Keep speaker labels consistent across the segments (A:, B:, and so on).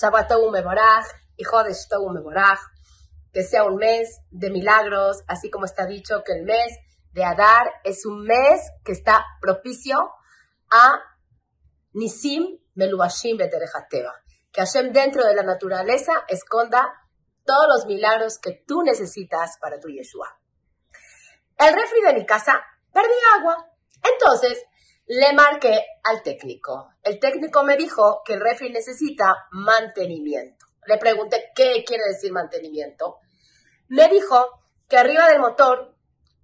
A: Shabbat Meborach y Meborach. Que sea un mes de milagros, así como está dicho que el mes de Adar es un mes que está propicio a Nisim Melubashim Beterejateva. Que Hashem dentro de la naturaleza esconda todos los milagros que tú necesitas para tu Yeshua. El refri de mi casa perdía agua. Entonces, le marqué al técnico. El técnico me dijo que el refri necesita mantenimiento. Le pregunté qué quiere decir mantenimiento. Me dijo que arriba del motor,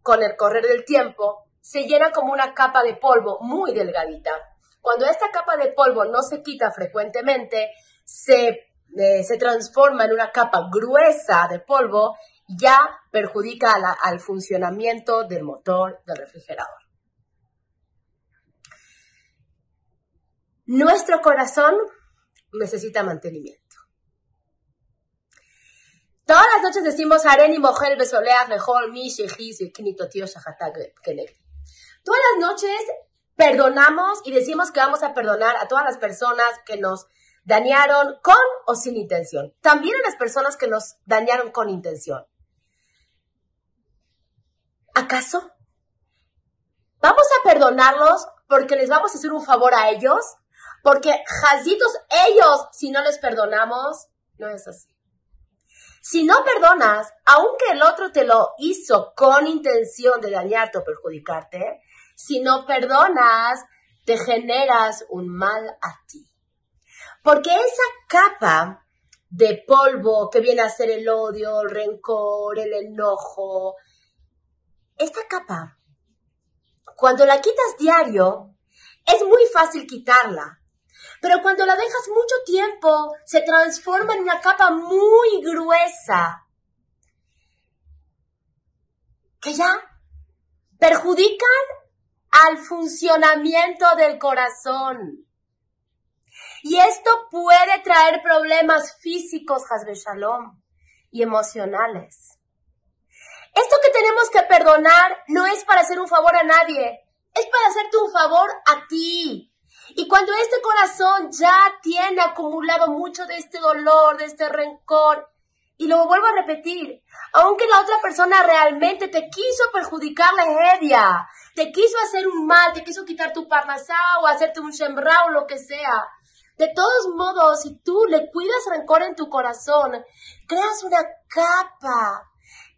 A: con el correr del tiempo, se llena como una capa de polvo muy delgadita. Cuando esta capa de polvo no se quita frecuentemente, se, eh, se transforma en una capa gruesa de polvo, ya perjudica al funcionamiento del motor del refrigerador. Nuestro corazón necesita mantenimiento. Todas las noches decimos Areni Mohel Besoleach Mejor Mi y Kinito Tío Todas las noches perdonamos y decimos que vamos a perdonar a todas las personas que nos dañaron con o sin intención. También a las personas que nos dañaron con intención. ¿Acaso? ¿Vamos a perdonarlos porque les vamos a hacer un favor a ellos? Porque jazitos ellos, si no les perdonamos, no es así. Si no perdonas, aunque el otro te lo hizo con intención de dañarte o perjudicarte, si no perdonas, te generas un mal a ti. Porque esa capa de polvo que viene a ser el odio, el rencor, el enojo, esta capa, cuando la quitas diario, es muy fácil quitarla. Pero cuando la dejas mucho tiempo, se transforma en una capa muy gruesa que ya perjudican al funcionamiento del corazón. Y esto puede traer problemas físicos, Hasbe Shalom, y emocionales. Esto que tenemos que perdonar no es para hacer un favor a nadie, es para hacerte un favor a ti. Y cuando este corazón ya tiene acumulado mucho de este dolor, de este rencor, y lo vuelvo a repetir, aunque la otra persona realmente te quiso perjudicar la heredia, te quiso hacer un mal, te quiso quitar tu parnasá o hacerte un shemra o lo que sea, de todos modos, si tú le cuidas rencor en tu corazón, creas una capa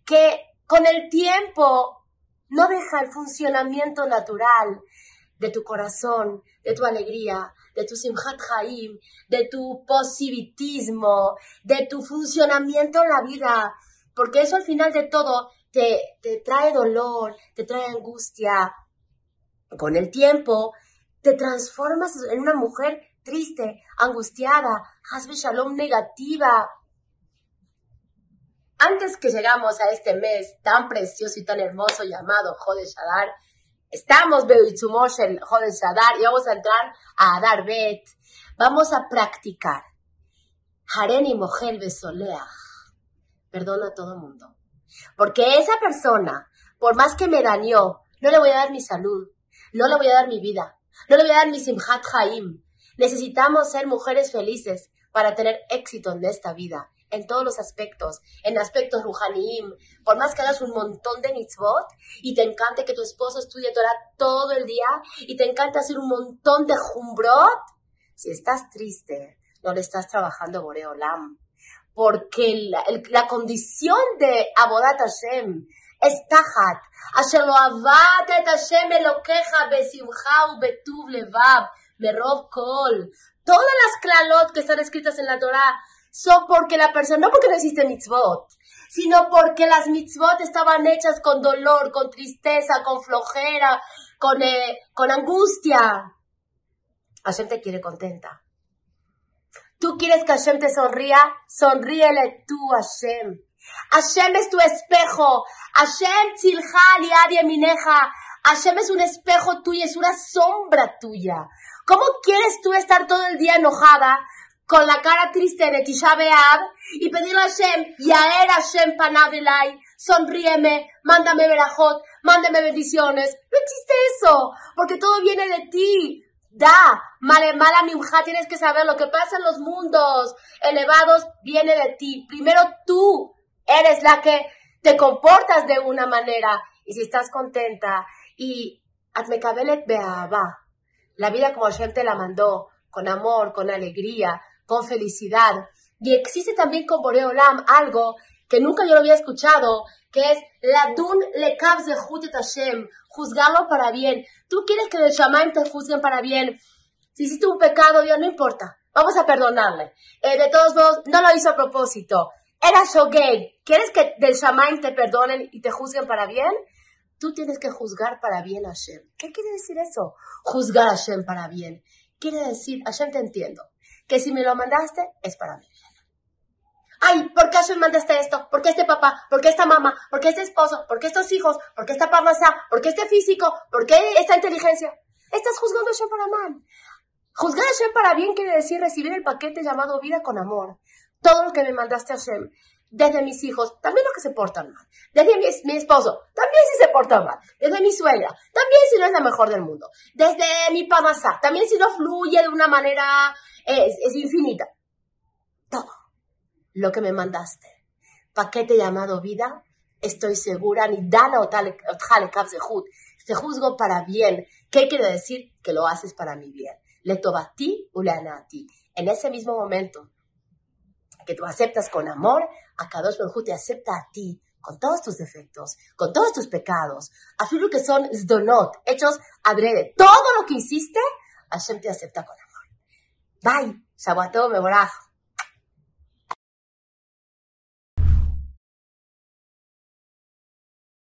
A: que con el tiempo no deja el funcionamiento natural de tu corazón, de tu alegría, de tu simchat haim, de tu positivismo, de tu funcionamiento en la vida, porque eso al final de todo te, te trae dolor, te trae angustia. Con el tiempo te transformas en una mujer triste, angustiada, hasbe shalom negativa. Antes que llegamos a este mes tan precioso y tan hermoso llamado Jode Shadar, Estamos el Joden Sadar y vamos a entrar a Adar Bet. Vamos a practicar. Haren y Mohel Besoleach. Perdona a todo mundo. Porque esa persona, por más que me dañó, no le voy a dar mi salud, no le voy a dar mi vida, no le voy a dar mi Simhat Haim. Necesitamos ser mujeres felices para tener éxito en esta vida en todos los aspectos, en aspectos ruhaniim, por más que hagas un montón de mitzvot y te encante que tu esposo estudie Torah todo el día y te encanta hacer un montón de jumbrot, si estás triste, no le estás trabajando Boreolam. Porque la, condición de Abodat Hashem es tajat. Asher lo avat et Hashem elokeja besimcha u betuv levav, merov kol. Todas las klalot que están escritas en la Torah son porque la persona, no porque no existe mitzvot, sino porque las mitzvot estaban hechas con dolor, con tristeza, con flojera, con, eh, con angustia. Hashem te quiere contenta. Tú quieres que Hashem te sonría, sonríele tú, Hashem. Hashem es tu espejo. Hashem tzilja mineja. Hashem es un espejo tuyo, es una sombra tuya. ¿Cómo quieres tú estar todo el día enojada con la cara triste de Tisha y pedirle a Hashem, Yaer Hashem Panadelai, sonríeme, mándame verajot, mándame bendiciones. No existe eso, porque todo viene de ti. Da, mala, mala mimja, tienes que saber lo que pasa en los mundos elevados viene de ti. Primero tú eres la que te comportas de una manera y si estás contenta y atmekabelet beaba, la vida como Hashem te la mandó, con amor, con alegría, con felicidad. Y existe también con Boreolam algo que nunca yo lo había escuchado, que es la dun le de Jutet Hashem, juzgarlo para bien. Tú quieres que el Shamaim te juzguen para bien. Si hiciste un pecado, ya no importa. Vamos a perdonarle. Eh, de todos modos, no lo hizo a propósito. Era Shogeg. ¿Quieres que del Shamaim te perdonen y te juzguen para bien? Tú tienes que juzgar para bien a Hashem. ¿Qué quiere decir eso? Juzgar a Hashem para bien. Quiere decir, Hashem te entiendo, que si me lo mandaste es para mí Ay, ¿por qué Hashem mandaste esto? ¿Por qué este papá? ¿Por qué esta mamá? ¿Por qué este esposo? ¿Por qué estos hijos? ¿Por qué esta parnasá? ¿Por qué este físico? ¿Por qué esta inteligencia? Estás juzgando a Hashem para mal. Juzgar a Hashem para bien quiere decir recibir el paquete llamado vida con amor. Todo lo que me mandaste a Hashem desde mis hijos, también los que se portan mal, desde mi, esposo, también si se porta mal, desde mi suegra, también si no es la mejor del mundo, desde mi panasá, también si no fluye de una manera, es, infinita. Todo lo que me mandaste, paquete llamado vida, estoy segura, ni dana o tal, te juzgo para bien. ¿Qué quiere decir? Que lo haces para mi bien. Le toba a ti o le a ti. En ese mismo momento, que tú aceptas con amor, a Kadosh Baruj te acepta a ti con todos tus defectos, con todos tus pecados, lo que son zdonot, hechos adrede. Todo lo que hiciste, Hashem te acepta con amor. Bye. Shabbat me Meborach.